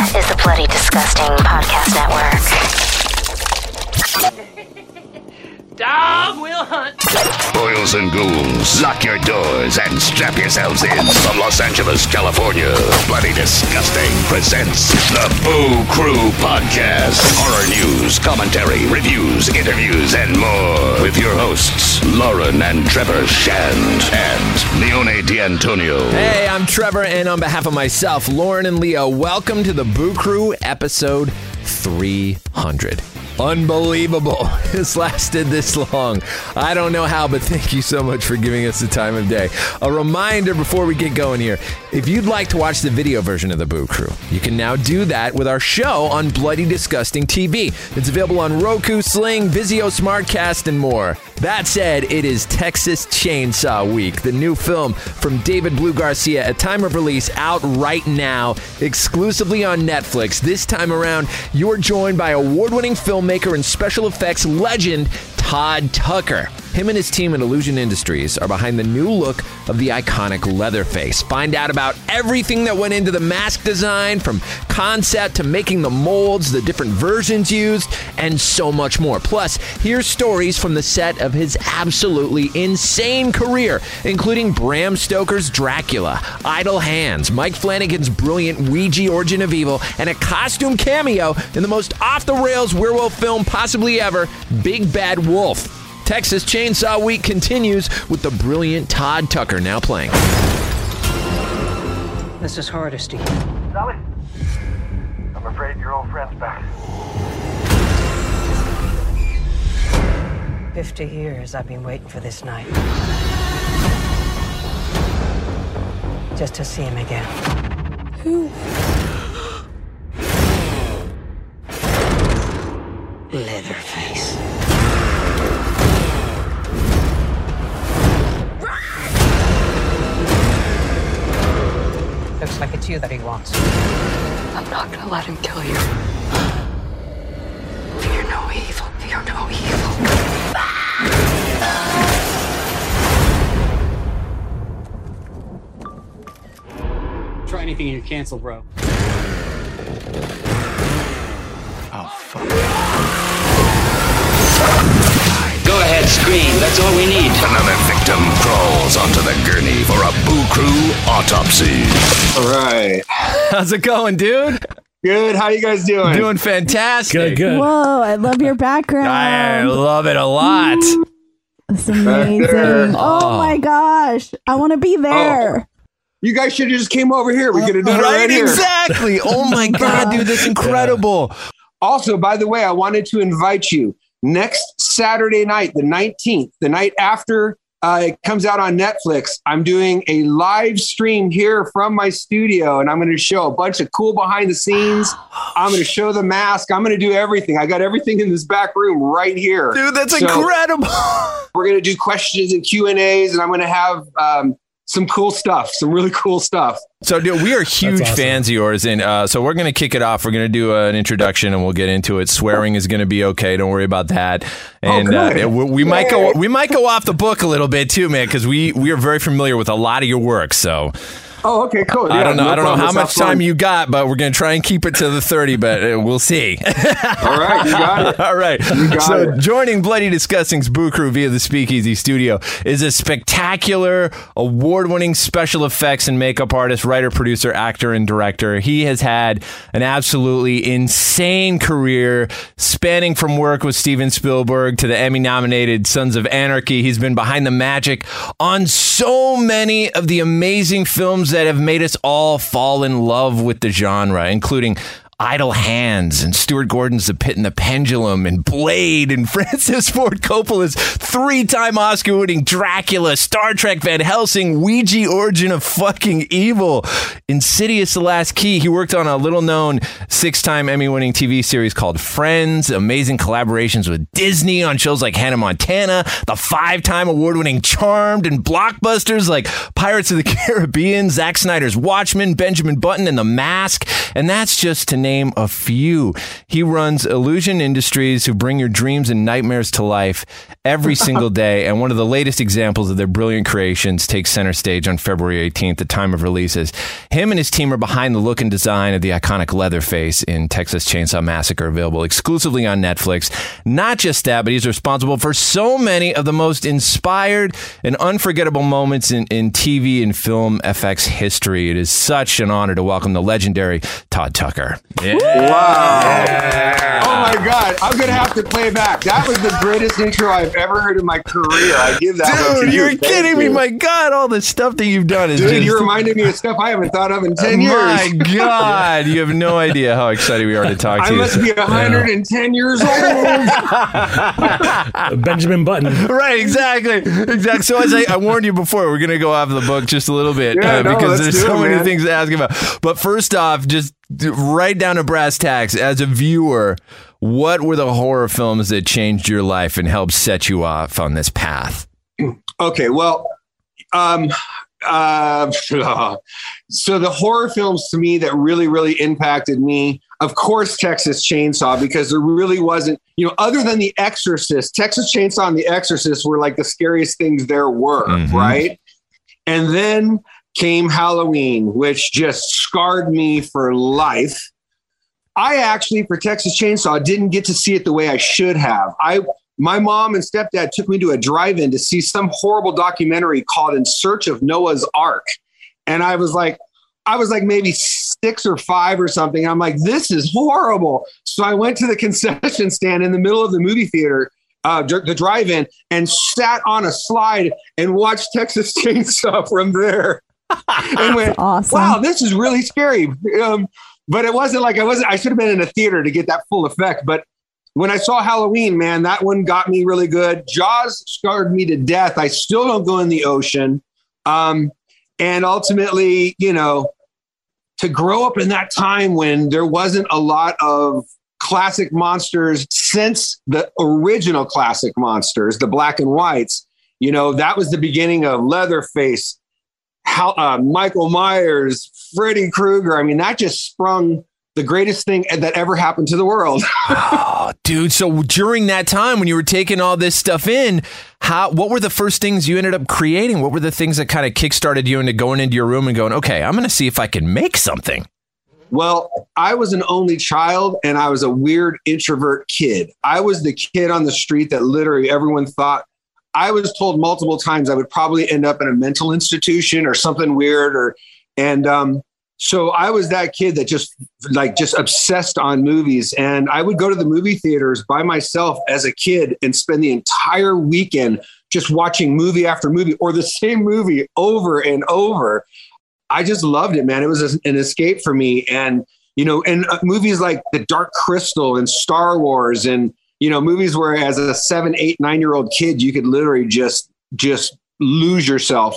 is the Bloody Disgusting Podcast Network. Dog will hunt. Boils and ghouls, lock your doors and strap yourselves in. From Los Angeles, California, Bloody Disgusting presents the Boo Crew Podcast. Horror news, commentary, reviews, interviews, and more. With your hosts, Lauren and Trevor Shand and Leone D'Antonio. Hey, I'm Trevor, and on behalf of myself, Lauren, and Leo, welcome to the Boo Crew episode 300. Unbelievable. This lasted this long. I don't know how, but thank you so much for giving us the time of day. A reminder before we get going here if you'd like to watch the video version of the Boo Crew, you can now do that with our show on Bloody Disgusting TV. It's available on Roku, Sling, Vizio Smartcast, and more. That said, it is Texas Chainsaw Week, the new film from David Blue Garcia, at time of release out right now, exclusively on Netflix. This time around, you're joined by award winning and special effects legend Todd Tucker. Him and his team at Illusion Industries are behind the new look of the iconic Leatherface. Find out about everything that went into the mask design, from concept to making the molds, the different versions used, and so much more. Plus, hear stories from the set of his absolutely insane career, including Bram Stoker's Dracula, Idle Hands, Mike Flanagan's brilliant Ouija Origin of Evil, and a costume cameo in the most off the rails werewolf film possibly ever, Big Bad Wolf. Texas Chainsaw Week continues with the brilliant Todd Tucker now playing. This is Hardesty. Sally? I'm afraid your old friend's back. Fifty years I've been waiting for this night. Just to see him again. Who? Leatherface. It's you that he wants. I'm not gonna let him kill you. Fear no evil. Fear no evil. Try anything and you're canceled, bro. Oh, Go ahead, scream. That's all we need. Another victim crawls onto the gurney for a Boo Crew autopsy. All right. How's it going, dude? Good. How you guys doing? Doing fantastic. Good, good. Whoa, I love your background. I love it a lot. It's amazing. Oh. Oh. my gosh. I want to be oh. there. You guys should have just came over here. We could have done it Right, right here. exactly. Oh my God, dude, that's incredible. Also, by the way, I wanted to invite you next Saturday night, the 19th, the night after uh, it comes out on Netflix. I'm doing a live stream here from my studio, and I'm going to show a bunch of cool behind the scenes. I'm going to show the mask. I'm going to do everything. I got everything in this back room right here. Dude, that's So- incredible. We're going to do questions and Q and A's, and I'm going to have um, some cool stuff, some really cool stuff. So, dude, we are huge awesome. fans of yours, and uh, so we're going to kick it off. We're going to do uh, an introduction, and we'll get into it. Swearing is going to be okay. Don't worry about that. And uh, we, we might go, we might go off the book a little bit too, man, because we we are very familiar with a lot of your work. So, Oh, okay, cool. I don't know, no I don't know how much time you got, but we're going to try and keep it to the thirty. But uh, we'll see. All right, you got it. All right. got So it. joining Bloody Disgusting's Boo Crew via the Speakeasy Studio is a spectacular, award-winning special effects and makeup artist, writer, producer, actor, and director. He has had an absolutely insane career, spanning from work with Steven Spielberg to the Emmy-nominated Sons of Anarchy. He's been behind the magic on so many of the amazing films that have made us all fall in love with the genre, including Idle Hands and Stuart Gordon's The Pit and the Pendulum and Blade and Francis Ford Coppola's three-time Oscar-winning Dracula, Star Trek, Van Helsing, Ouija Origin of fucking Evil, Insidious: The Last Key. He worked on a little-known six-time Emmy-winning TV series called Friends. Amazing collaborations with Disney on shows like Hannah Montana, the five-time award-winning Charmed, and blockbusters like Pirates of the Caribbean, Zack Snyder's Watchmen, Benjamin Button, and The Mask. And that's just to name name a few. He runs Illusion Industries, who bring your dreams and nightmares to life every single day. And one of the latest examples of their brilliant creations takes center stage on February 18th, the time of releases. Him and his team are behind the look and design of the iconic Leatherface in Texas Chainsaw Massacre, available exclusively on Netflix. Not just that, but he's responsible for so many of the most inspired and unforgettable moments in, in TV and film FX history. It is such an honor to welcome the legendary Todd Tucker. Wow. Oh my God. I'm going to have to play back. That was the greatest intro I've ever heard in my career. I give that one to Dude, you. you're Thank kidding me. you. My God, all the stuff that you've done is Dude, just. you're reminding me of stuff I haven't thought of in 10 years. My years. God, you have no idea how excited we are to talk to you. I you. must be 110 years old. Benjamin Button. Right, exactly, exactly. So as I, I warned you before, we're gonna go off the book just a little bit Yeah, uh, no, because there's do so it, many man. things to ask about. But first off, just right down to brass tacks. As a viewer, what were the horror films that changed your life and helped set you off on this path? Okay, well, um, uh, so the horror films to me that really, really impacted me, of course, Texas Chainsaw, because there really wasn't, you know, other than The Exorcist, Texas Chainsaw and The Exorcist were like the scariest things there were, Mhm. right? And then came Halloween, which just scarred me for life. I actually, for Texas Chainsaw, didn't get to see it the way I should have. I my mom and stepdad took me to a drive-in to see some horrible documentary called In Search of Noah's Ark. And I was like, I was like maybe six or five or something. I'm like, this is horrible. So I went to the concession stand in the middle of the movie theater, uh, the drive-in, and sat on a slide and watched Texas Chainsaw from there. And went, Awesome. wow, this is really scary. Um, but it wasn't like I wasn't. I should have been in a theater to get that full effect. But when I saw Halloween, man, that one got me really good. Jaws scarred me to death. I still don't go in the ocean. Um, and ultimately, you know, to grow up in that time when there wasn't a lot of classic monsters since the original classic monsters, the black and whites, you know, that was the beginning of Leatherface, how, uh, Michael Myers, Freddy Krueger. I mean, that just sprung the greatest thing that ever happened to the world. Oh, dude. So during that time when you were taking all this stuff in, how what were the first things you ended up creating? What were the things that kind of kickstarted you into going into your room and going, okay, I'm going to see if I can make something? Well, I was an only child and I was a weird introvert kid. I was the kid on the street that literally everyone thought I was told multiple times I would probably end up in a mental institution or something weird or and um so I was that kid that just like just obsessed on movies and I would go to the movie theaters by myself as a kid and spend the entire weekend just watching movie after movie or the same movie over and over. I just loved it, man. It was an escape for me. And, you know, and uh, movies like The Dark Crystal and Star Wars and, you know, movies where as a seven, eight, nine year old kid, you could literally just, just lose yourself.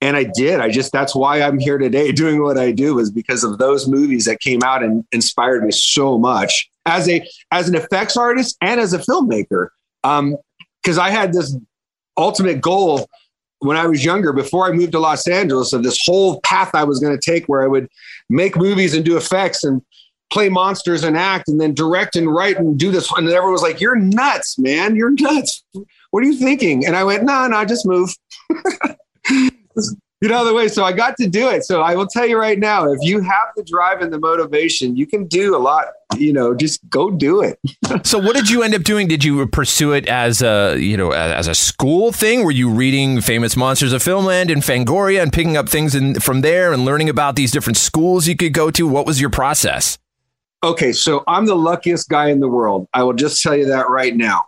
And I did. I just, that's why I'm here today doing what I do is because of those movies that came out and inspired me so much as a, as an effects artist and as a filmmaker. Um, cause I had this ultimate goal when I was younger, before I moved to Los Angeles, of this whole path I was going to take where I would make movies and do effects and play monsters and act and then direct and write and do this. And everyone was like, You're nuts, man. You're nuts. What are you thinking? And I went, No, no, just move. Get out of the way. So I got to do it. So I will tell you right now, if you have the drive and the motivation, you can do a lot. You know, just go do it. so what did you end up doing? Did you pursue it as a, you know, as a school thing? Were you reading famous monsters of Filmland and Fangoria and picking up things in, from there and learning about these different schools you could go to? What was your process? Okay, so I'm the luckiest guy in the world. I will just tell you that right now.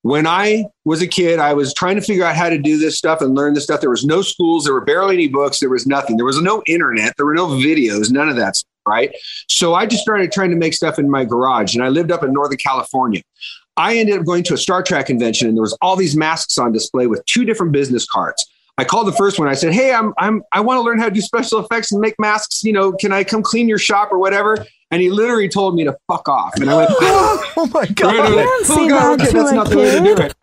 When I was a kid, I was trying to figure out how to do this stuff and learn this stuff. There was no schools, there were barely any books, there was nothing. There was no internet, there were no videos, none of that stuff, right? So I just started trying to make stuff in my garage and I lived up in Northern California. I ended up going to a Star Trek convention and there was all these masks on display with two different business cards. I called the first one. I said, "Hey, I'm I'm I want to learn how to do special effects and make masks. You know, can I come clean your shop or whatever?" And he literally told me to fuck off. And I went, "Oh my god, right, right, oh, say God, okay, that's a not the way to do it."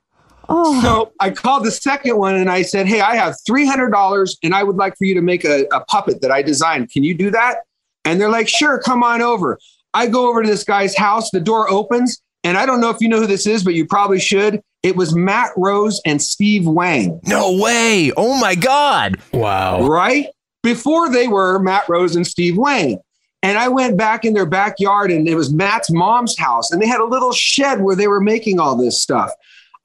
Oh, So I called the second one and I said, Hey, I have $300 and I would like for you to make a, a puppet that I designed. Can you do that? And they're like, Sure, come on over. I go over to this guy's house. The door opens, and I don't know if you know who this is, but you probably should. It was Matt Rose and Steve Wang. No way. Oh my God. Wow. Right? Before they were Matt Rose and Steve Wang. And I went back in their backyard and it was Matt's mom's house. And they had a little shed where they were making all this stuff.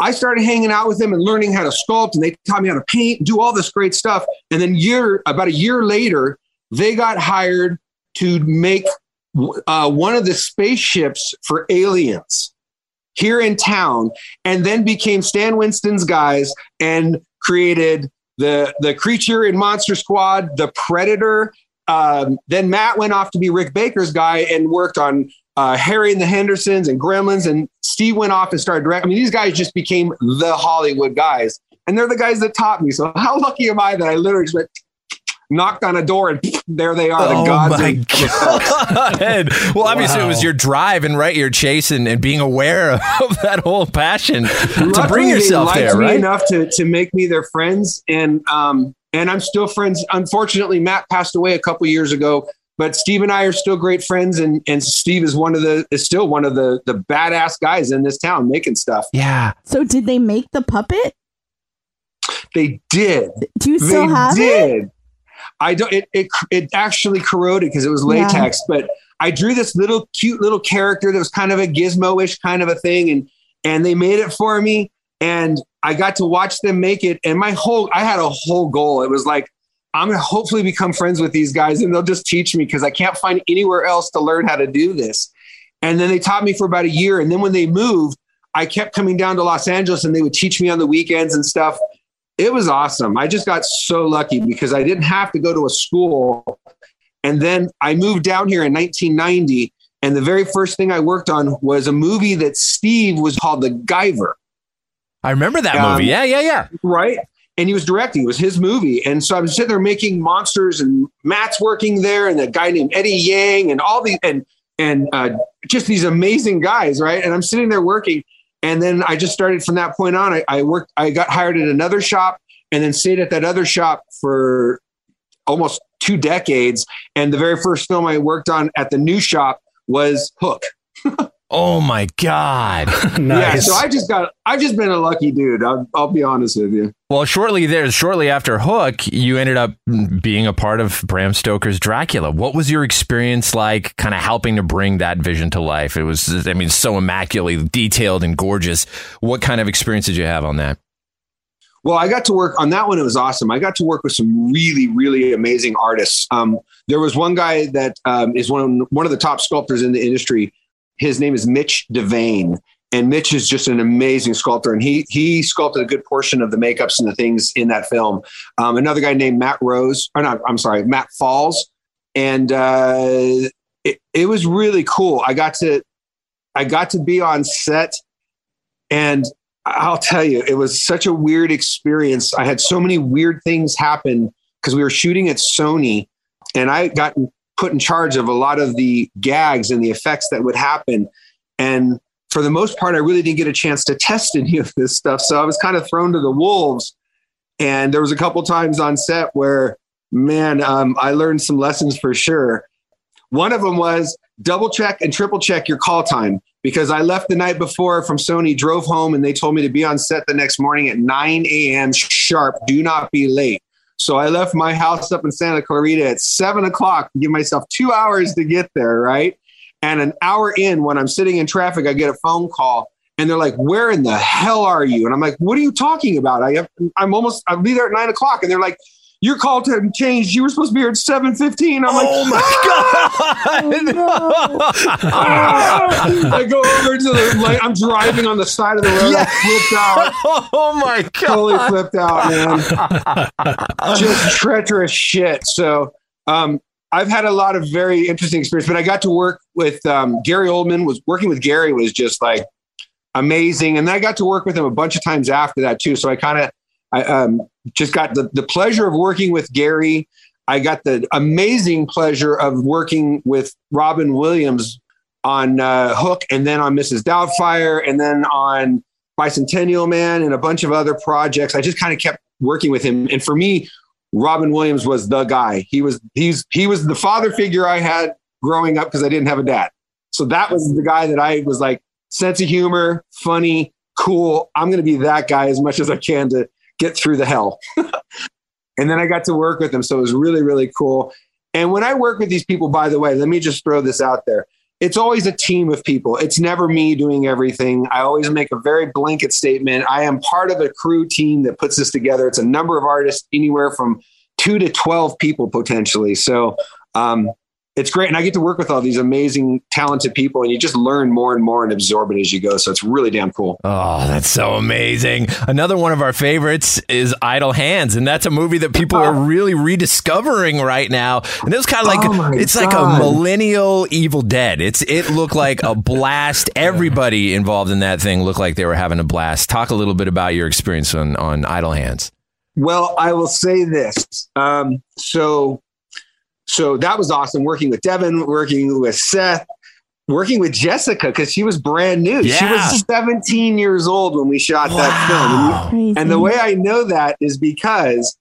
I started hanging out with them and learning how to sculpt, and they taught me how to paint, do all this great stuff. And then year about a year later, they got hired to make uh, one of the spaceships for aliens here in town, and then became Stan Winston's guys and created the the creature in Monster Squad, the Predator. Um, then Matt went off to be Rick Baker's guy and worked on uh, Harry and the Hendersons and Gremlins, and Steve went off and started directing. I mean, these guys just became the Hollywood guys, and they're the guys that taught me. So how lucky am I that I literally just went, knocked on a door, and there they are, the Oh gods. my of- God. Well, obviously, it was your drive and right, your chase and, and being aware of that whole passion to Luckily, bring yourself they liked there, me right? enough to to make me their friends, and um and I'm still friends. Unfortunately, Matt passed away a couple years ago, but Steve and I are still great friends, and and Steve is one of the is still one of the the badass guys in this town making stuff. Yeah. So did they make the puppet? They did. Do you still they have it? I don't. It it, it actually corroded because it was Yeah. latex, but I drew this little cute little character that was kind of a gizmo-ish kind of a thing, and and they made it for me, and I got to watch them make it. And my whole, I had a whole goal. It was like I'm gonna hopefully become friends with these guys, and they'll just teach me because I can't find anywhere else to learn how to do this. And then they taught me for about a year, and then when they moved, I kept coming down to Los Angeles, and they would teach me on the weekends and stuff it was awesome. I just got so lucky because I didn't have to go to a school. And then I moved down here in 1990. And the very first thing I worked on was a movie that Steve was called The Guyver. I remember that Um, movie. Yeah, yeah, yeah. Right. And he was directing, it was his movie. And so I was sitting there making monsters, and Matt's working there, and a guy named Eddie Yang, and all these, and, and uh, just these amazing guys. Right. And I'm sitting there working. And then I just started from that point on. I, I worked, I got hired at another shop and then stayed at that other shop for almost two decades. And the very first film I worked on at the new shop was Hook. Oh my God. Yeah, so I just got, I've just been a lucky dude. I'll, I'll be honest with you. Well, shortly there, shortly after Hook, you ended up being a part of Bram Stoker's Dracula. What was your experience like, kind of helping to bring that vision to life? It was, I mean, so immaculately detailed and gorgeous. What kind of experience did you have on that? Well, I got to work on that one. It was awesome. I got to work with some really, really amazing artists. Um, there was one guy that um, is one of, one of the top sculptors in the industry. His name is Mitch Devane, and Mitch is just an amazing sculptor. And he he sculpted a good portion of the makeups and the things in that film. Um, another guy named Matt Rose, or not, I'm sorry, Matt Falls, and uh, it, it was really cool. I got to I got to be on set, and I'll tell you, it was such a weird experience. I had so many weird things happen because we were shooting at Sony, and I got put in charge of a lot of the gags and the effects that would happen. And for the most part, I really didn't get a chance to test any of this stuff. So I was kind of thrown to the wolves. And there was a couple times on set where, man, um, I learned some lessons for sure. One of them was double check and triple check your call time because I left the night before from Sony, drove home, and they told me to be on set the next morning at 9 a.m. sharp. Do not be late. So I left my house up in Santa Clarita at seven o'clock give myself two hours to get there, right? And an hour in, when I'm sitting in traffic, I get a phone call and they're like, Where in the hell are you? And I'm like, What are you talking about? I have, I'm almost, I'll be there at nine o'clock. And they're like, Your call time changed. You were supposed to be here at 7:15. I'm like, Oh my God. I go over to the like I'm driving on the side of the road. I flipped out. Oh my God. Totally flipped out, man. Just treacherous shit. So um I've had a lot of very interesting experience, but I got to work with um, Gary Oldman. Was working with Gary was just like amazing, and I got to work with him a bunch of times after that too. So I kind of, I um, just got the the pleasure of working with Gary. I got the amazing pleasure of working with Robin Williams on uh, Hook, and then on Mrs. Doubtfire, and then on Bicentennial Man, and a bunch of other projects. I just kind of kept working with him, and for me, Robin Williams was the guy. He was he's he was the father figure I had growing up because I didn't have a dad. So that was the guy that I was like, sense of humor, funny, cool. I'm going to be that guy as much as I can to get through the hell. and then I got to work with them. So it was really, really cool. And when I work with these people, by the way, let me just throw this out there. It's always a team of people. It's never me doing everything. I always make a very blanket statement. I am part of a crew team that puts this together. It's a number of artists, anywhere from two to 12 people potentially. So, um, it's great. And I get to work with all these amazing, talented people, and you just learn more and more and absorb it as you go. So it's really damn cool. Oh, that's so amazing. Another one of our favorites is Idle Hands, and that's a movie that people are really rediscovering right now. And it was kind of like Oh it's like a millennial Evil Dead. It's it looked like a blast. Everybody involved in that thing looked like they were having a blast. Talk a little bit about your experience on on Idle Hands. Well, I will say this. Um, so, so that was awesome working with Devin, working with Seth, working with Jessica because she was brand new. She was 17 years old when we shot that film. And, and the way I know that is because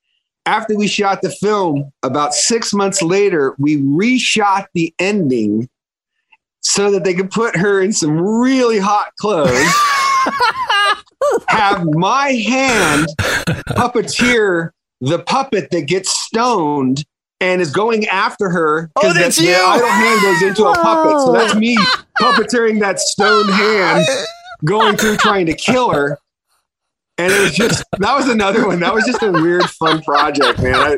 after we shot the film, about six months later, we reshot the ending so that they could put her in some really hot clothes. have my hand puppeteer the puppet that gets stoned and is going after her. Oh, that's the, the you! idle hand goes into a puppet. So that's me puppeteering that stone hand going through trying to kill her. And it was just that was another one. That was just a weird, fun project, man. I,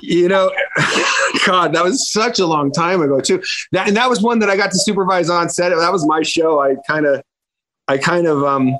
you know, God, that was such a long time ago too. That and that was one that I got to supervise on set. That was my show. I kind of, I kind of um,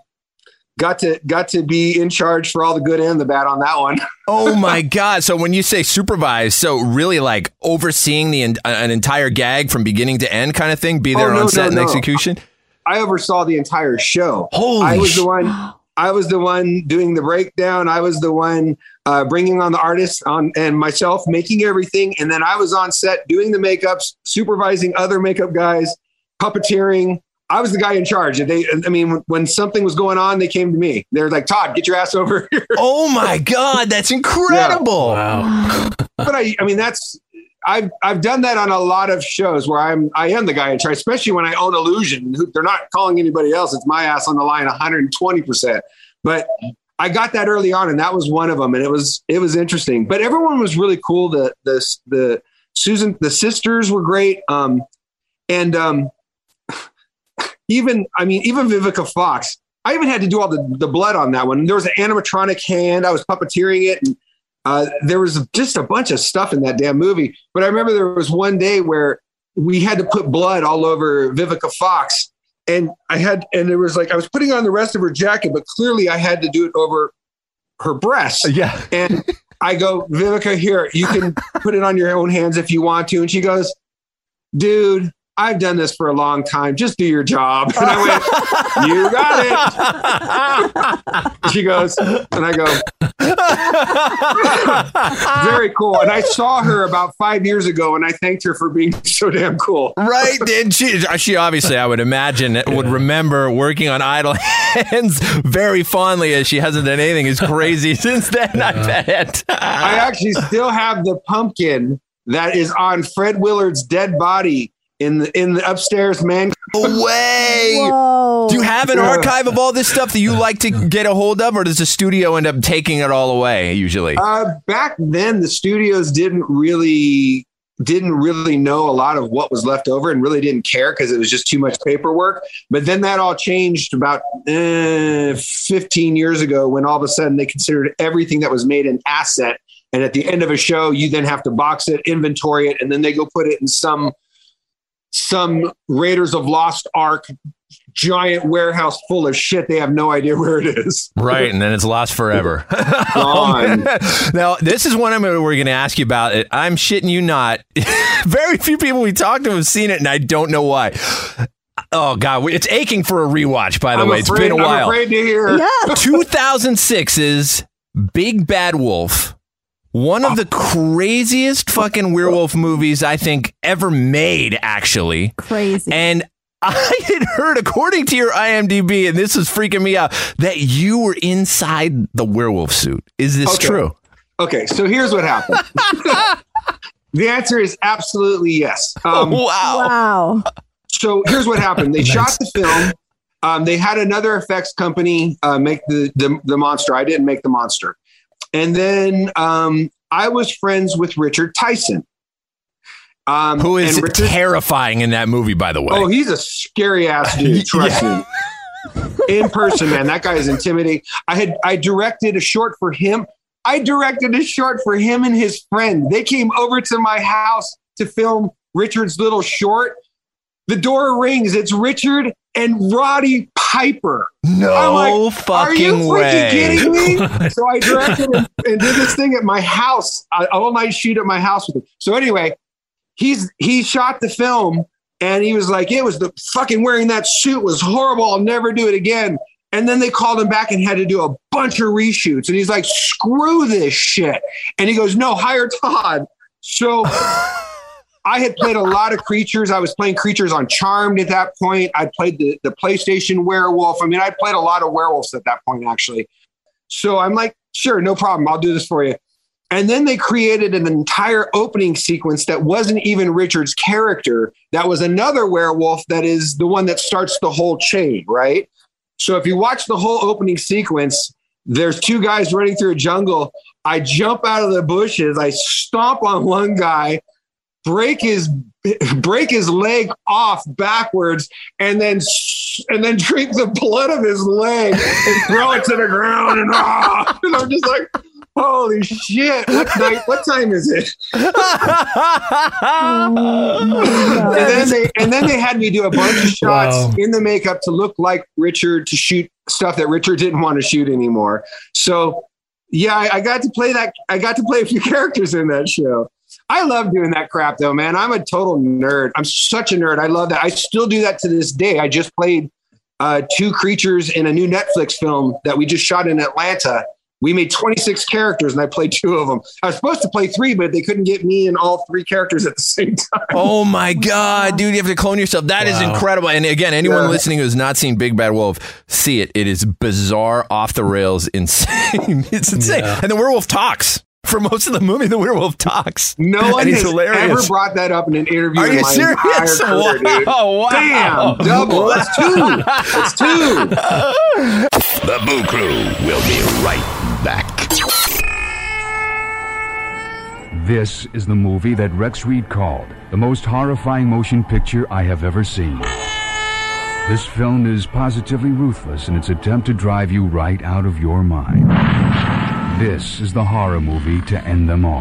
got to got to be in charge for all the good and the bad on that one. Oh my god! So when you say supervise, so really like overseeing the an entire gag from beginning to end, kind of thing, be there Oh, no, on set no, and no. execution. I oversaw the entire show. Holy I was the one. I was the one doing the breakdown. I was the one uh, bringing on the artists on and myself making everything, and then I was on set doing the makeups, supervising other makeup guys, puppeteering. I was the guy in charge. They, I mean, when, when something was going on, they came to me. They're like, "Todd, get your ass over here." Oh my god, that's incredible! Wow. but I, I mean, that's I've I've done that on a lot of shows where I'm I am the guy in charge, especially when I own Illusion. They're not calling anybody else; it's my ass on the line, 120 percent. But I got that early on, and that was one of them, and it was it was interesting. But everyone was really cool. The the the Susan the sisters were great, um, and um, even I mean even Vivica Fox. I even had to do all the, the blood on that one. There was an animatronic hand. I was puppeteering it, and uh, there was just a bunch of stuff in that damn movie. But I remember there was one day where we had to put blood all over Vivica Fox, and I had, and it was like I was putting on the rest of her jacket, but clearly I had to do it over her breasts. Yeah. And I go, Vivica, here, you can put it on your own hands if you want to. And she goes, dude, I've done this for a long time. Just do your job. And I went, you got it. She goes, and I go, very cool. And I saw her about five years ago, and I thanked her for being so damn cool. Right? And she, she obviously, I would imagine, would remember working on Idle Hands very fondly as she hasn't done anything as crazy since then, I bet. I actually still have the pumpkin that is on Fred Willard's dead body in the in the upstairs man. Way. Whoa. Do you have an Yeah. archive of all this stuff that you like to get a hold of, or does the studio end up taking it all away usually? Uh, back then, the studios didn't really didn't really know a lot of what was left over and really didn't care because it was just too much paperwork. But then that all changed about uh, 15 years ago when all of a sudden they considered everything that was made an asset. And at the end of a show, you then have to box it, inventory it, and then they go put it in some some Raiders of Lost Ark giant warehouse full of shit. They have no idea where it is. Right, and then it's lost forever. Gone. now, this is one I'm we're going to ask you about. It. I'm shitting you not. Very few people we talked to have seen it, and I don't know why. Oh God, it's aching for a rewatch. By the I'm way, it's been a I'm while. afraid to hear. Yeah. 2006's Big Bad Wolf. One of the craziest fucking werewolf movies I think ever made, actually. Crazy. And I had heard, according to your IMDb, and this is freaking me out, that you were inside the werewolf suit. Is this Okay. true? Okay, so here's what happened. the answer is absolutely yes. Um, wow. wow. so here's what happened. They shot the film. Um, they had another effects company uh, make the, the the monster. I didn't make the monster. And then um, I was friends with Richard Tyson. Um, Who is Richard- terrifying in that movie, by the way. Oh, he's a scary ass dude. Trust me. In person, man, that guy is intimidating. I had I directed a short for him. I directed a short for him and his friend. They came over to my house to film Richard's little short. The door rings. It's Richard and Roddy Piper. no like, fucking Are you way. freaking kidding me? so I directed and, and did this thing at my house, uh, all night shoot at my house with him. So anyway, he's he shot the film and he was like, it was the fucking wearing that suit was horrible. I'll never do it again. And then they called him back and had to do a bunch of reshoots. And he's like, screw this shit. And he goes, no, hire Todd. So I had played a lot of creatures. I was playing creatures on Charmed at that point. I played the, the PlayStation werewolf. I mean, I played a lot of werewolves at that point, actually. So I'm like, sure, no problem. I'll do this for you. And then they created an entire opening sequence that wasn't even Richard's character. That was another werewolf that is the one that starts the whole chain, right? So if you watch the whole opening sequence, there's two guys running through a jungle. I jump out of the bushes, I stomp on one guy, break his break his leg off backwards, and then and then drink the blood of his leg and throw it to the ground. And, ah, and I'm just like, holy shit! What night? What time is it? and then they and then they had me do a bunch of shots Wow. in the makeup to look like Richard to shoot stuff that Richard didn't want to shoot anymore. So yeah, I, I got to play that. I got to play a few characters in that show. I love doing that crap though, man. I'm a total nerd. I'm such a nerd. I love that. I still do that to this day. I just played uh, two creatures in a new Netflix film that we just shot in Atlanta. We made 26 characters and I played two of them. I was supposed to play three, but they couldn't get me and all three characters at the same time. Oh my god, dude! You have to clone yourself. That is Wow. incredible. And again, anyone Yeah. listening who has not seen Big Bad Wolf, see it. It is bizarre, off the rails, insane. it's insane. Yeah. And the werewolf talks for most of the movie. The werewolf talks. No one has hilarious. ever brought that up in an interview. Are in you my serious? entire career, dude. Wow! Wow! Bam! Double. That's two. That's two. The Boo Crew will be right back. This is the movie that Rex Reed called the most horrifying motion picture I have ever seen. This film is positively ruthless in its attempt to drive you right out of your mind. This is the horror movie to end them all.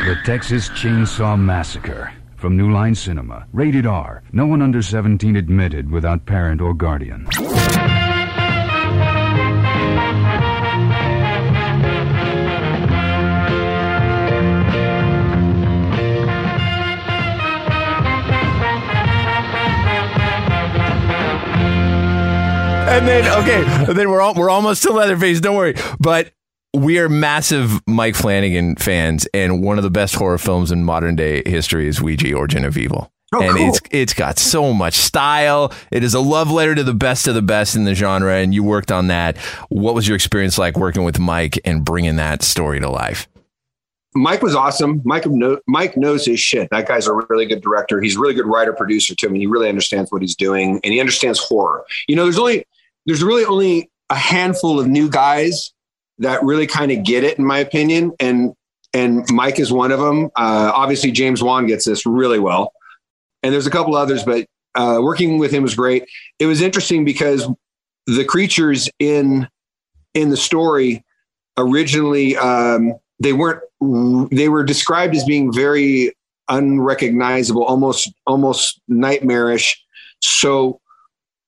The Texas Chainsaw Massacre. From New Line Cinema. Rated R. No one under 17 admitted without parent or guardian. And then okay, then we're all, we're almost to Leatherface. Don't worry, but we are massive Mike Flanagan fans, and one of the best horror films in modern day history is Ouija: Origin of Evil. Oh, and cool. it's it's got so much style. It is a love letter to the best of the best in the genre, and you worked on that. What was your experience like working with Mike and bringing that story to life? Mike was awesome. Mike Mike knows his shit. That guy's a really good director. He's a really good writer producer too. I mean, he really understands what he's doing, and he understands horror. You know, there's only there's really only a handful of new guys that really kind of get it, in my opinion. And and Mike is one of them. Uh, obviously, James Wan gets this really well, and there's a couple others, but uh, working with him was great. It was interesting because the creatures in in the story originally um, they weren't they were described as being very unrecognizable almost almost nightmarish so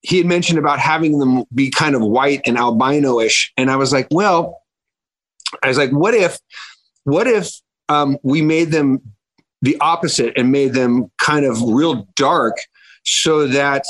he had mentioned about having them be kind of white and albino-ish. And i was like well i was like what if what if um, we made them the opposite and made them kind of real dark so that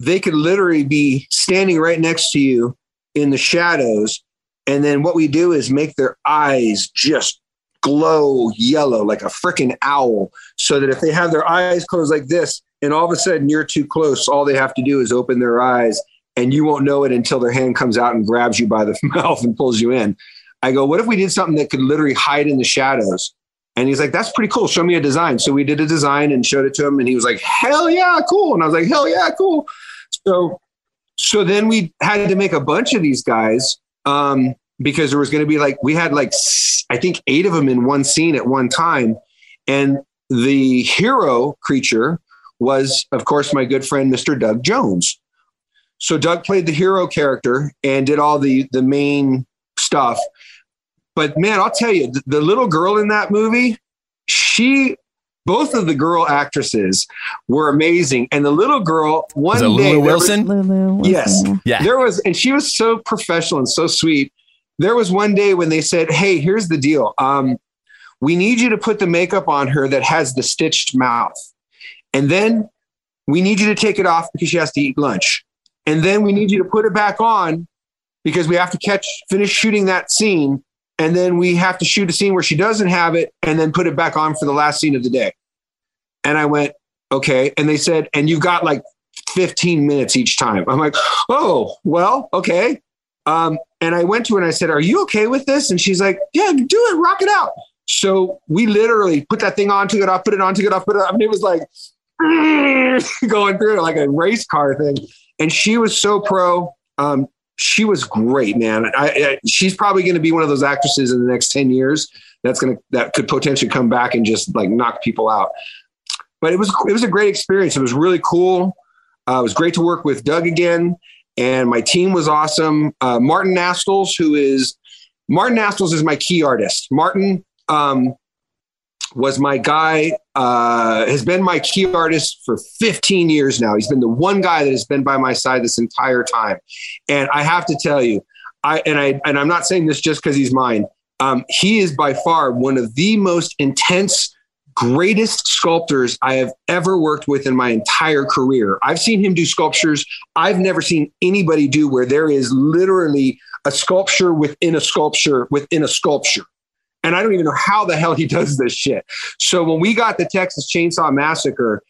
they could literally be standing right next to you in the shadows. And then what we do is make their eyes just glow yellow like a freaking owl so that if they have their eyes closed like this and all of a sudden you're too close all they have to do is open their eyes and you won't know it until their hand comes out and grabs you by the mouth and pulls you in i go what if we did something that could literally hide in the shadows And he's like, that's pretty cool. Show me a design. So we did a design and showed it to him. And he was like, hell yeah, cool. And I was like, hell yeah, cool. So, so then we had to make a bunch of these guys um, because there was going to be like, we had like, I think eight of them in one scene at one time. And the hero creature was, of course, my good friend, Mr. Doug Jones. So Doug played the hero character and did all the, the main stuff but man, I'll tell you, the, the little girl in that movie, she both of the girl actresses were amazing. And the little girl, one Was it day, Lulu there was- Wilson? Lulu. Wilson, yes, Yeah. there was, and she was so professional and so sweet. There was one day when they said, "Hey, here's the deal. Um, we need you to put the makeup on her that has the stitched mouth, and then we need you to take it off because she has to eat lunch, and then we need you to put it back on because we have to catch finish shooting that scene." And then we have to shoot a scene where she doesn't have it and then put it back on for the last scene of the day. And I went, okay. And they said, and you've got like 15 minutes each time. I'm like, oh, well, okay. Um, and I went to her and I said, Are you okay with this? And she's like, Yeah, do it, rock it out. So we literally put that thing on, took it off, put it on, took it off, put it off. And it was like going through like a race car thing. And she was so pro. Um, she was great, man. I, I, she's probably going to be one of those actresses in the next 10 years that's going to, that could potentially come back and just like knock people out. But it was, it was a great experience. It was really cool. Uh, it was great to work with Doug again. And my team was awesome. Uh, Martin Astles, who is Martin Astles is my key artist. Martin um, was my guy, uh, has been my key artist for 15 years now. He's been the one guy that has been by my side this entire time. And I have to tell you, I and I and I'm not saying this just because he's mine. Um, he is by far one of the most intense, greatest sculptors I have ever worked with in my entire career. I've seen him do sculptures I've never seen anybody do where there is literally a sculpture within a sculpture within a sculpture. And I don't even know how the hell he does this shit. So when we got the Texas Chainsaw Massacre,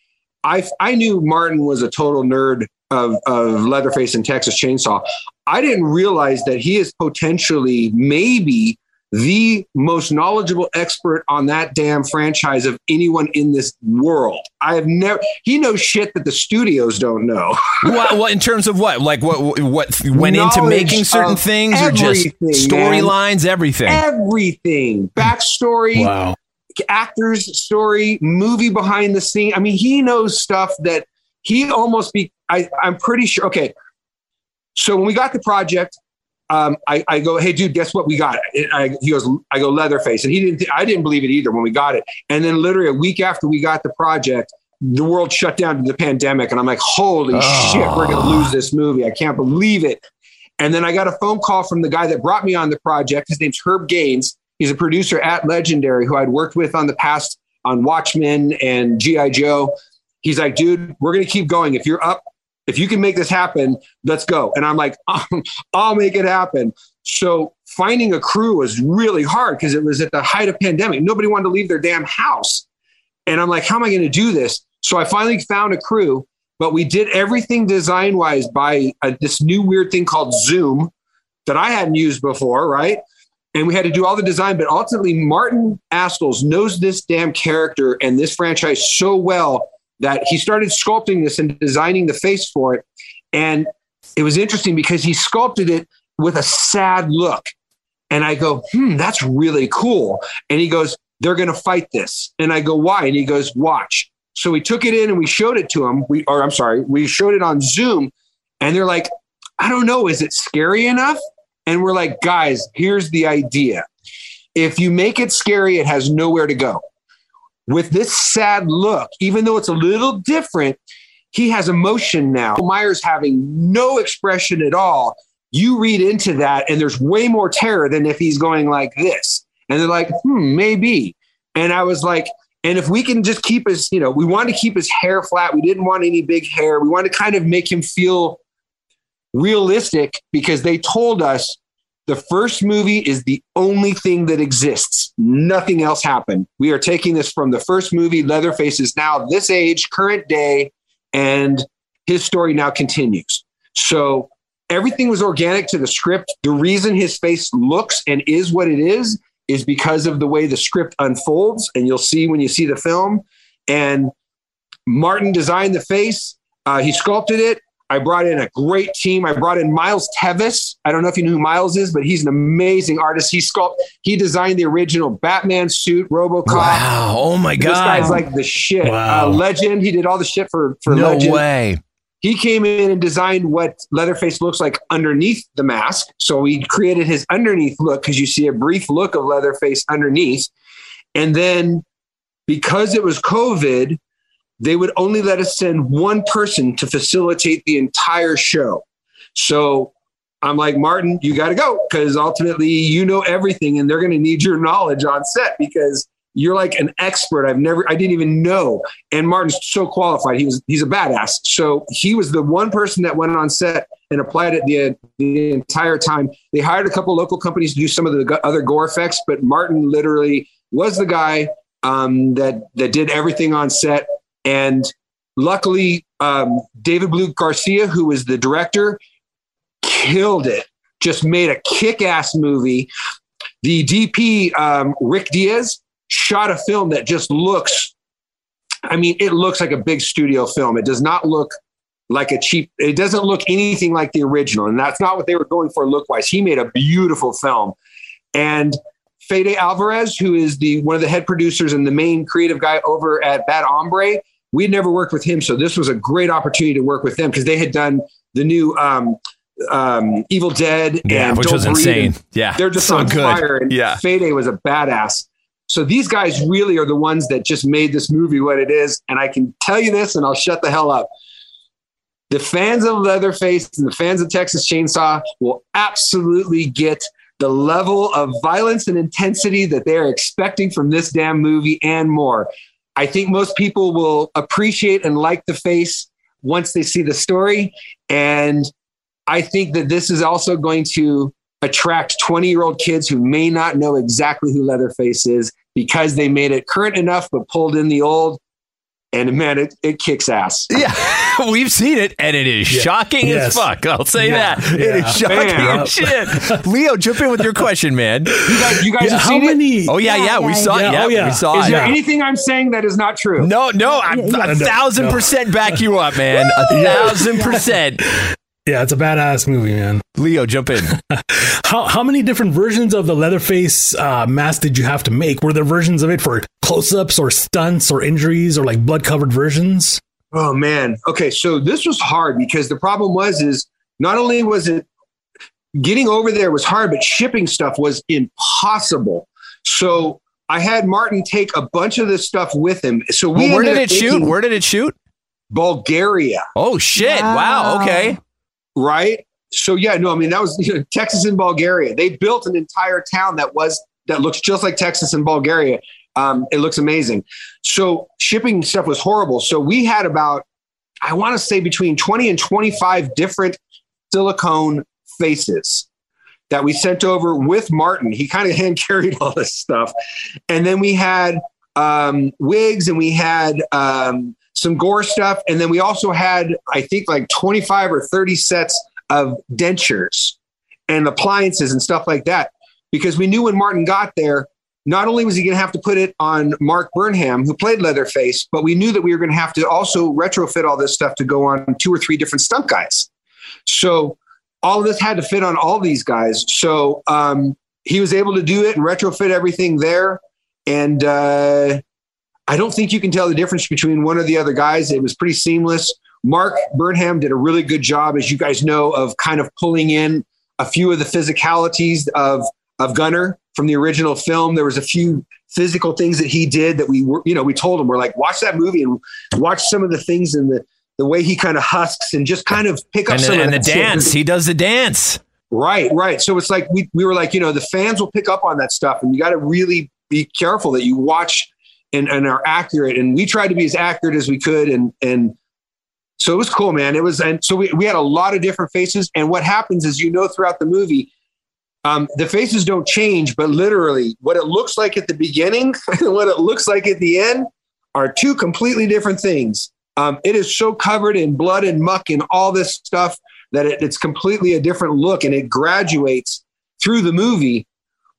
I I knew Martin was a total nerd of, of Leatherface and Texas Chainsaw. I didn't realize that he is potentially maybe the most knowledgeable expert on that damn franchise of anyone in this world. I have never. He knows shit that the studios don't know. what, what in terms of what? Like what what went into making certain things or just storylines, everything? Everything, backstory, Wow. actor's story, movie behind the scene. I mean, he knows stuff that he almost be. I, I'm pretty sure. Okay, so when we got the project, um, I, I go, hey, dude, guess what we got? And I, he goes, I go, Leatherface, and he didn't. I didn't believe it either when we got it. And then literally a week after we got the project, the world shut down to the pandemic, and I'm like, holy shit, we're gonna lose this movie. I can't believe it. And then I got a phone call from the guy that brought me on the project. His name's Herb Gains. He's a producer at Legendary who I'd worked with on the past on Watchmen and G.I. Joe. He's like, dude, we're going to keep going. If you're up, if you can make this happen, let's go. And I'm like, I'll make it happen. So finding a crew was really hard because it was at the height of pandemic. Nobody wanted to leave their damn house. And I'm like, how am I going to do this? So I finally found a crew, but we did everything design wise by uh, this new weird thing called Zoom that I hadn't used before, right? And we had to do all the design, but ultimately, Martin Astles knows this damn character and this franchise so well that he started sculpting this and designing the face for it. And it was interesting because he sculpted it with a sad look. And I go, hmm, that's really cool. And he goes, they're going to fight this. And I go, why? And he goes, watch. So we took it in and we showed it to him. We, or I'm sorry, we showed it on Zoom. And they're like, I don't know, is it scary enough? And we're like, guys, here's the idea. If you make it scary, it has nowhere to go. With this sad look, even though it's a little different, he has emotion now. Myers having no expression at all. You read into that, and there's way more terror than if he's going like this. And they're like, hmm, maybe. And I was like, and if we can just keep his, you know, we wanted to keep his hair flat. We didn't want any big hair. We wanted to kind of make him feel realistic because they told us the first movie is the only thing that exists. Nothing else happened. We are taking this from the first movie. Leatherface is now this age, current day, and his story now continues. So everything was organic to the script. The reason his face looks and is what it is is because of the way the script unfolds, and you'll see when you see the film. And Martin designed the face. Uh, he sculpted it. I brought in a great team. I brought in Miles Teves. I don't know if you know who Miles is, but he's an amazing artist. He sculpt. He designed the original Batman suit, RoboCop. Wow! Oh my god! This guy's like the shit. Wow. Uh, legend. He did all the shit for for no Legend. way. He came in and designed what Leatherface looks like underneath the mask. So he created his underneath look because you see a brief look of Leatherface underneath. And then because it was COVID, they would only let us send one person to facilitate the entire show. So I'm like, Martin, you got to go because ultimately you know everything and they're going to need your knowledge on set because you're like an expert. I've never, I didn't even know. And Martin's so qualified. He was, he's a badass. So he was the one person that went on set and applied it the, the entire time. They hired a couple local companies to do some of the other gore effects, but Martin literally was the guy um, that that did everything on set. And luckily, um, David Blue Garcia, who was the director, killed it. Just made a kick-ass movie. The DP, um, Rick Diaz, shot a film that just looks. I mean, it looks like a big studio film. It does not look like a cheap. It doesn't look anything like the original, and that's not what they were going for look-wise. He made a beautiful film, and Fede Alvarez, who is the one of the head producers and the main creative guy over at Bad Hombre, we'd never worked with him, so this was a great opportunity to work with them because they had done the new um, um, Evil Dead, Yeah, and which Don't was Breathe, insane. and Yeah, they're just so on good. fire. And Yeah. Fede was a badass. So these guys really are the ones that just made this movie what it is. And I can tell you this, and I'll shut the hell up. The fans of Leatherface and the fans of Texas Chainsaw will absolutely get the level of violence and intensity that they're expecting from this damn movie and more. I think most people will appreciate and like the face once they see the story. And I think that this is also going to attract 20 year old kids who may not know exactly who Leatherface is because they made it current enough but pulled in the old. And man, it, it kicks ass. Yeah, we've seen it, and it is Yeah. shocking Yes. as fuck. I'll say Yeah. that. It Yeah. is shocking as shit. Leo, jump in with your question, man. You guys, you guys Yeah, have how seen it? many? Oh yeah, yeah, Yeah, we saw it. Yeah, Oh, yeah. we saw Is it. there anything I'm saying that is not true? No, no, I, Yeah, yeah. a No, thousand no. percent back you up, man. A thousand percent. Yeah, it's a badass movie, man. Leo, jump in. How how many different versions of the Leatherface uh, mask did you have to make? Were there versions of it for close-ups or stunts or injuries or like blood-covered versions? Oh man. Okay, so this was hard because the problem was is not only was it getting over there was hard, but shipping stuff was impossible. So I had Martin take a bunch of this stuff with him. So we Well, where did it shoot? Where did it shoot? Bulgaria, Oh shit! Wow. Wow. Okay. Right? So yeah, no, I mean that was you know, Texas and Bulgaria. They built an entire town that was that looks just like Texas and Bulgaria. Um, it looks amazing. So shipping stuff was horrible. So we had about, I want to say between 20 and 25 different silicone faces that we sent over with Martin. He kind of hand carried all this stuff. And then we had um, wigs and we had um, some gore stuff. And then we also had, I think, like 25 or 30 sets of dentures and appliances and stuff like that. Because we knew when Martin got there, not only was he going to have to put it on Mark Burnham, who played Leatherface, but we knew that we were going to have to also retrofit all this stuff to go on two or three different stunt guys. So all of this had to fit on all these guys. So um, he was able to do it and retrofit everything there. And uh, I don't think you can tell the difference between one or the other guys. It was pretty seamless. Mark Burnham did a really good job, as you guys know, of kind of pulling in a few of the physicalities of of Gunnar from the original film. There was a few physical things that he did that we were, you know, we told him we're like, watch that movie and watch some of the things in the the way he kind of husks and just kind of pick up And, some the, of and the that shit. dance. He does the dance. Right, right. So it's like we, we were like, you know, the fans will pick up on that stuff and you got to really be careful that you watch and, and are accurate. And we tried to be as accurate as we could. And, and so it was cool, man. It was, and so we, we had a lot of different faces. And what happens is, you know, throughout the movie, um, the faces don't change, but literally what it looks like at the beginning and what it looks like at the end are two completely different things. Um, it is so covered in blood and muck and all this stuff that it, it's completely a different look and it graduates through the movie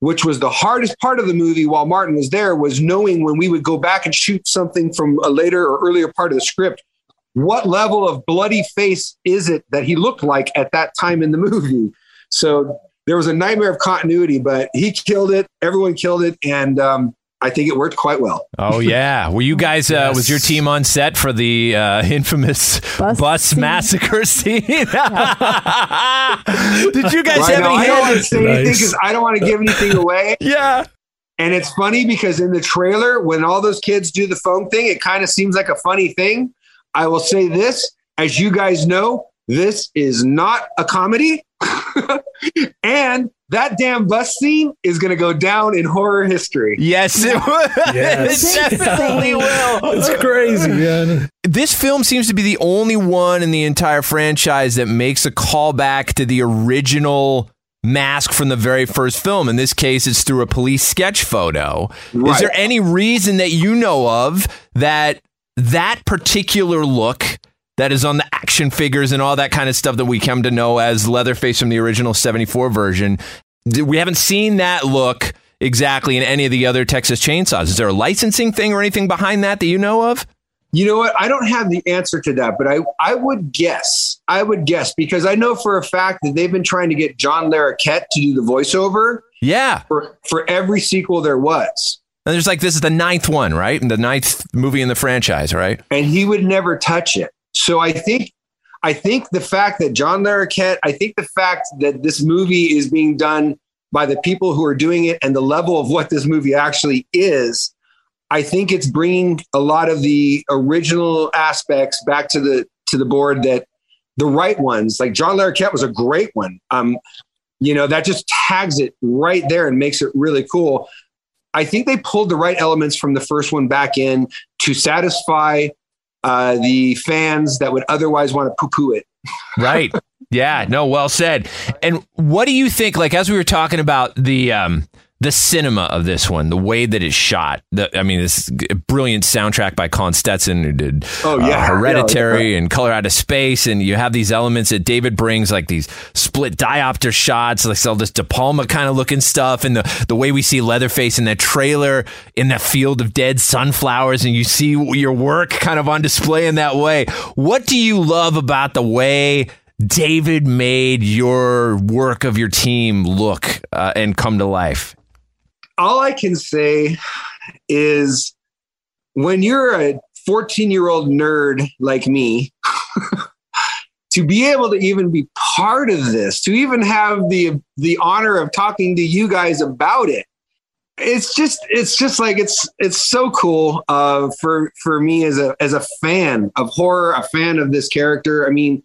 which was the hardest part of the movie while Martin was there, was knowing when we would go back and shoot something from a later or earlier part of the script, what level of bloody face is it that he looked like at that time in the movie? So there was a nightmare of continuity, but he killed it. Everyone killed it. And um, I think it worked quite well. Oh yeah, were you guys? Uh, Was your team on set for the uh, infamous bus, Bus scene. massacre scene? Did you guys Right, have no, any I don't want to hand? say anything because I don't want to give anything away. Yeah. And it's funny because in the trailer, when all those kids do the phone thing, it kind of seems like a funny thing. I will say this, as you guys know, this is not a comedy. and that damn bus scene is going to go down in horror history. Yes, it will. Yes. it definitely will. It's crazy, man. This film seems to be the only one in the entire franchise that makes a callback to the original mask from the very first film. In this case, it's through a police sketch photo. Is there any reason that you know of that that particular look that is on the action figures and all that kind of stuff that we come to know as Leatherface from the original 74 version, we haven't seen that look exactly in any of the other Texas chainsaws. Is there a licensing thing or anything behind that that you know of? You know what? I don't have the answer to that, but I, I would guess. I would guess because I know for a fact that they've been trying to get John Larroquette to do the voiceover Yeah. for, for every sequel there was. And there's like this is the ninth one, right? And the ninth movie in the franchise, right? and he would never touch it. So I think I think the fact that John Larroquette, I think the fact that this movie is being done by the people who are doing it and the level of what this movie actually is, I think it's bringing a lot of the original aspects back to the to the board that the right ones, like John Larroquette was a great one. Um, you know, that just tags it right there and makes it really cool. I think they pulled the right elements from the first one back in to satisfy uh, the fans that would otherwise want to poo poo it. Right. yeah. No. Well said. And what do you think? Like as we were talking about the um, the cinema of this one, the way that it's shot. The, I mean, this brilliant soundtrack by Colin Stetson, who did Oh, yeah. uh, Hereditary Yeah. and Color Out of Space, and you have these elements that David brings, like these split diopter shots, like all this De Palma kind of looking stuff, and the the way we see Leatherface in that trailer in that field of dead sunflowers, and you see your work kind of on display in that way. What do you love about the way? David made your work of your team look uh, and come to life. All I can say is when you're a 14 year old nerd like me, to be able to even be part of this, to even have the the honor of talking to you guys about it, it's just it's just like it's it's so cool uh, for for me as a as a fan of horror, a fan of this character. I mean,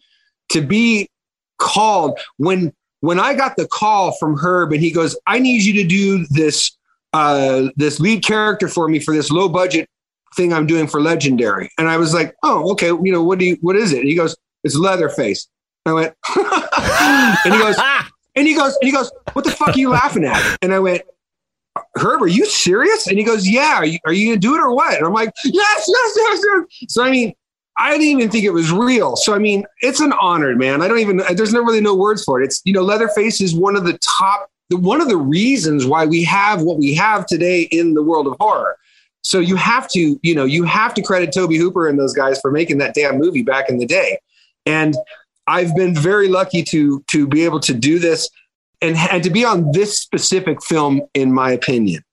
to be called when when I got the call from Herb and he goes, "I need you to do this uh, this lead character for me for this low budget thing I'm doing for Legendary," and I was like, "Oh, okay. You know what do you what is it?" And he goes, "It's Leatherface." I went, and he goes, and he goes, and he goes, "What the fuck are you laughing at?" And I went. Herb, are you serious? And he goes, Yeah, are you, are you gonna do it or what? And I'm like, Yes, yes, yes, yes. So I mean, I didn't even think it was real. So I mean, it's an honor, man. I don't even there's no really no words for it. It's you know, Leatherface is one of the top one of the reasons why we have what we have today in the world of horror. So you have to, you know, you have to credit Tobe Hooper and those guys for making that damn movie back in the day. And I've been very lucky to to be able to do this and, and to be on this specific film, in my opinion.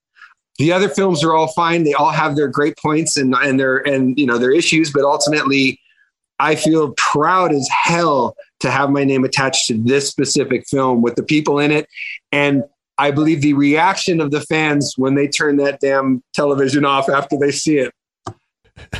The other films are all fine. They all have their great points and and their and you know their issues, but ultimately, I feel proud as hell to have my name attached to this specific film with the people in it, and I believe the reaction of the fans when they turn that damn television off after they see it,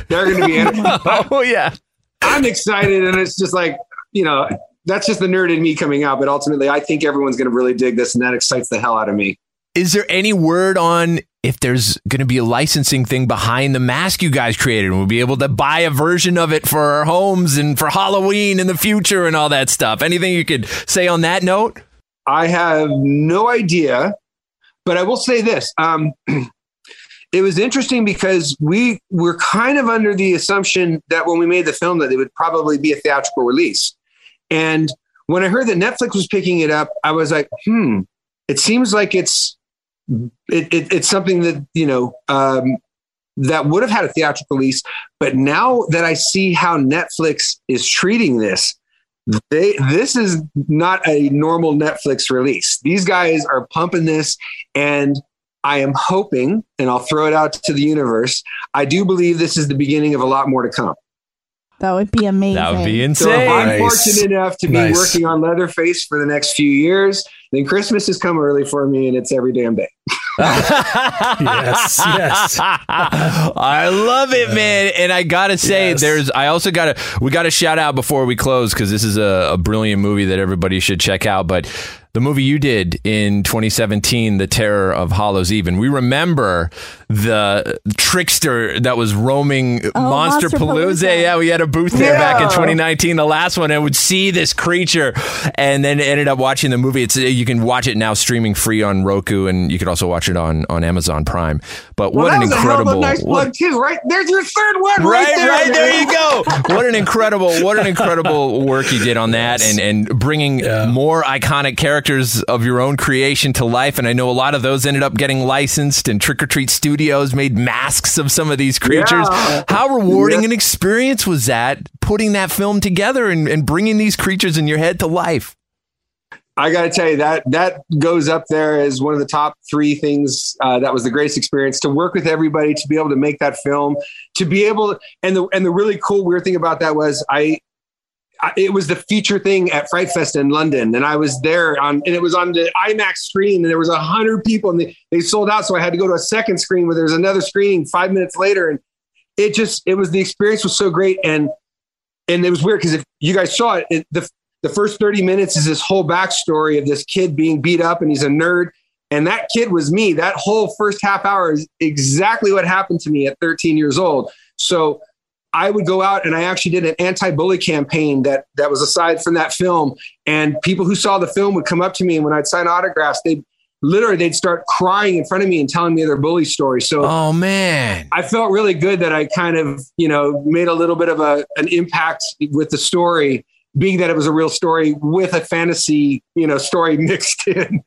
they're going to be. oh yeah, I'm excited, and it's just like you know that's just the nerd in me coming out. But ultimately, I think everyone's going to really dig this, and that excites the hell out of me. Is there any word on if there's going to be a licensing thing behind the mask you guys created? and We'll be able to buy a version of it for our homes and for Halloween in the future and all that stuff. Anything you could say on that note? I have no idea, but I will say this. Um, it was interesting because we were kind of under the assumption that when we made the film that it would probably be a theatrical release. And when I heard that Netflix was picking it up, I was like, hmm, it seems like it's it, it, it's something that you know um, that would have had a theatrical release. But now that I see how Netflix is treating this, they this is not a normal Netflix release. These guys are pumping this, and I am hoping, and I'll throw it out to the universe. I do believe this is the beginning of a lot more to come. That would be amazing. That would be insane. So if I'm Nice. fortunate enough to be Nice. working on Leatherface for the next few years, then Christmas has come early for me, and it's every damn day. Yes, yes. I love it, man. And I gotta say, Yes. there's. I also gotta. We gotta shout out before we close because this is a, a brilliant movie that everybody should check out. But the movie you did in 2017, The Terror of Hallow's Eve, and we remember the trickster that was roaming oh, Monster Monster Palooza. Palooza. Yeah, we had a booth there back in 2019, the last one, and would see this creature, and then ended up watching the movie. It's you can watch it now streaming free on Roku, and you could also watch it on on Amazon Prime. But Well, what an was a hell of incredible a nice what- plug too, right? There's your third one, Right, right, there. right there you go. What an incredible, what an incredible work you did on that, and and bringing Yeah. more iconic characters of your own creation to life. And I know a lot of those ended up getting licensed, and Trick or Treat Studios made masks of some of these creatures. Yeah. How rewarding Yeah. an experience was that putting that film together and, and bringing these creatures in your head to life? I got to tell you that that goes up there as one of the top three things uh, that was the greatest experience to work with everybody to be able to make that film to be able and the and the really cool weird thing about that was I it was the feature thing at Fright Fest in London and I was there on and it was on the IMAX screen and there was a hundred people and they, they sold out so I had to go to a second screen where there was another screening five minutes later and it just it was the experience was so great and and it was weird because if you guys saw it, it the the first 30 minutes is this whole backstory of this kid being beat up and he's a nerd. And that kid was me. That whole first half hour is exactly what happened to me at 13 years old. So I would go out and I actually did an anti-bully campaign that that was aside from that film. And people who saw the film would come up to me and when I'd sign autographs, they'd literally they'd start crying in front of me and telling me their bully story. So Oh man, I felt really good that I kind of, you know, made a little bit of a an impact with the story, being that it was a real story with a fantasy, you know, story mixed in.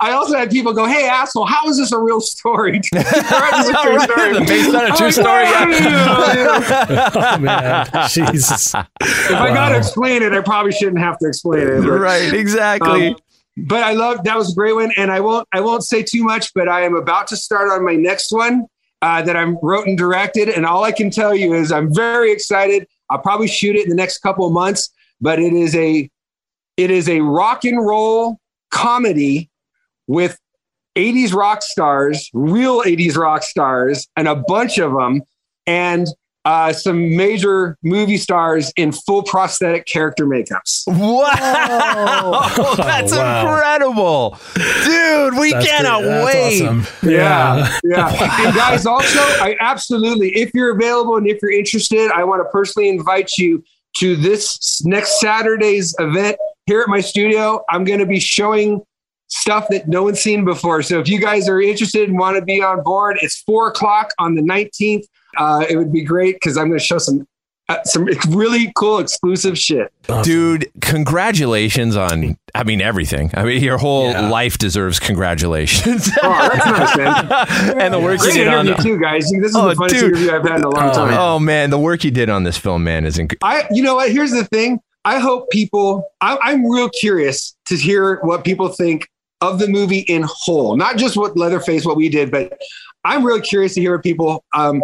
I also had people go, "Hey, asshole, how is this a real story?" Based on a true story. oh man, Jesus. If I got to explain it, I probably shouldn't have to explain it. but- right, exactly. Um, but I love that was a great one, and I won't I won't say too much, but I am about to start on my next one uh, that I'm wrote and directed, and all I can tell you is I'm very excited. I'll probably shoot it in the next couple of months, but it is a it is a rock and roll comedy with 80s rock stars, real 80s rock stars, and a bunch of them, and uh, some major movie stars in full prosthetic character makeups. Wow, that's wow. incredible, dude. We That's cannot great. That's wait. awesome. Yeah, yeah. And guys, also, I absolutely, if you're available and if you're interested, I want to personally invite you to this next Saturday's event here at my studio. I'm going to be showing stuff that no one's seen before. So if you guys are interested and want to be on board, it's four o'clock on the 19th. Uh, it would be great because I'm going to show some some really cool exclusive shit. Dude, congratulations on, I mean, everything. I mean, your whole Yeah. life deserves congratulations. Oh, that's nice, man. and the work you Great did on interview too, guys. This is Oh, the funnest dude. interview I've had in a long time. Oh, man, the work you did on this film, man, is inc- I, you know what? Here's the thing. I hope people. I, I'm real curious to hear what people think of the movie in whole, not just what Leatherface, what we did, but I'm really curious to hear what people. Um,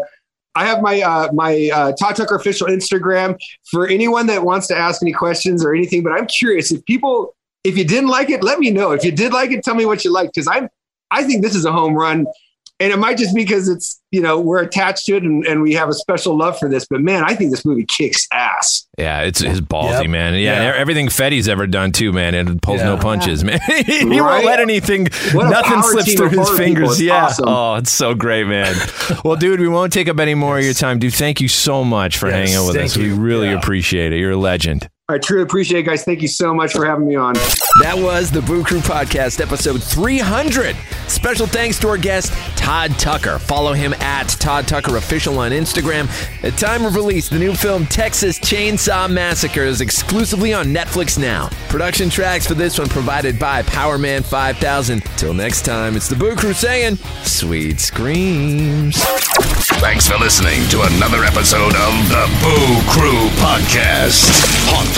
I have my uh, my uh, Todd Tucker official Instagram for anyone that wants to ask any questions or anything. But I'm curious if people, if you didn't like it, let me know. If you did like it, tell me what you liked because I'm. I think this is a home run. And it might just be because it's, you know, we're attached to it and, and we have a special love for this. But man, I think this movie kicks ass. Yeah, it's his ballsy, Yep. man. Yeah, Yeah. everything Fede's ever done too, man. It pulls no Yeah. punches, man. he won't let anything, What nothing slips through his fingers. people. Yeah. awesome. Oh, it's so great, man. well, dude, we won't take up any more of your time. Dude, thank you so much for Yes, hanging with thank us. We really Yeah. appreciate it. You're a legend. I truly appreciate it, guys. Thank you so much for having me on. That was the Boo Crew Podcast, episode 300. Special thanks to our guest, Todd Tucker. Follow him at Todd Tucker Official on Instagram. At time of release, the new film Texas Chainsaw Massacre is exclusively on Netflix now. Production tracks for this one provided by Powerman 5000. Till next time, it's the Boo Crew saying, sweet screams. Thanks for listening to another episode of the Boo Crew Podcast. Haunt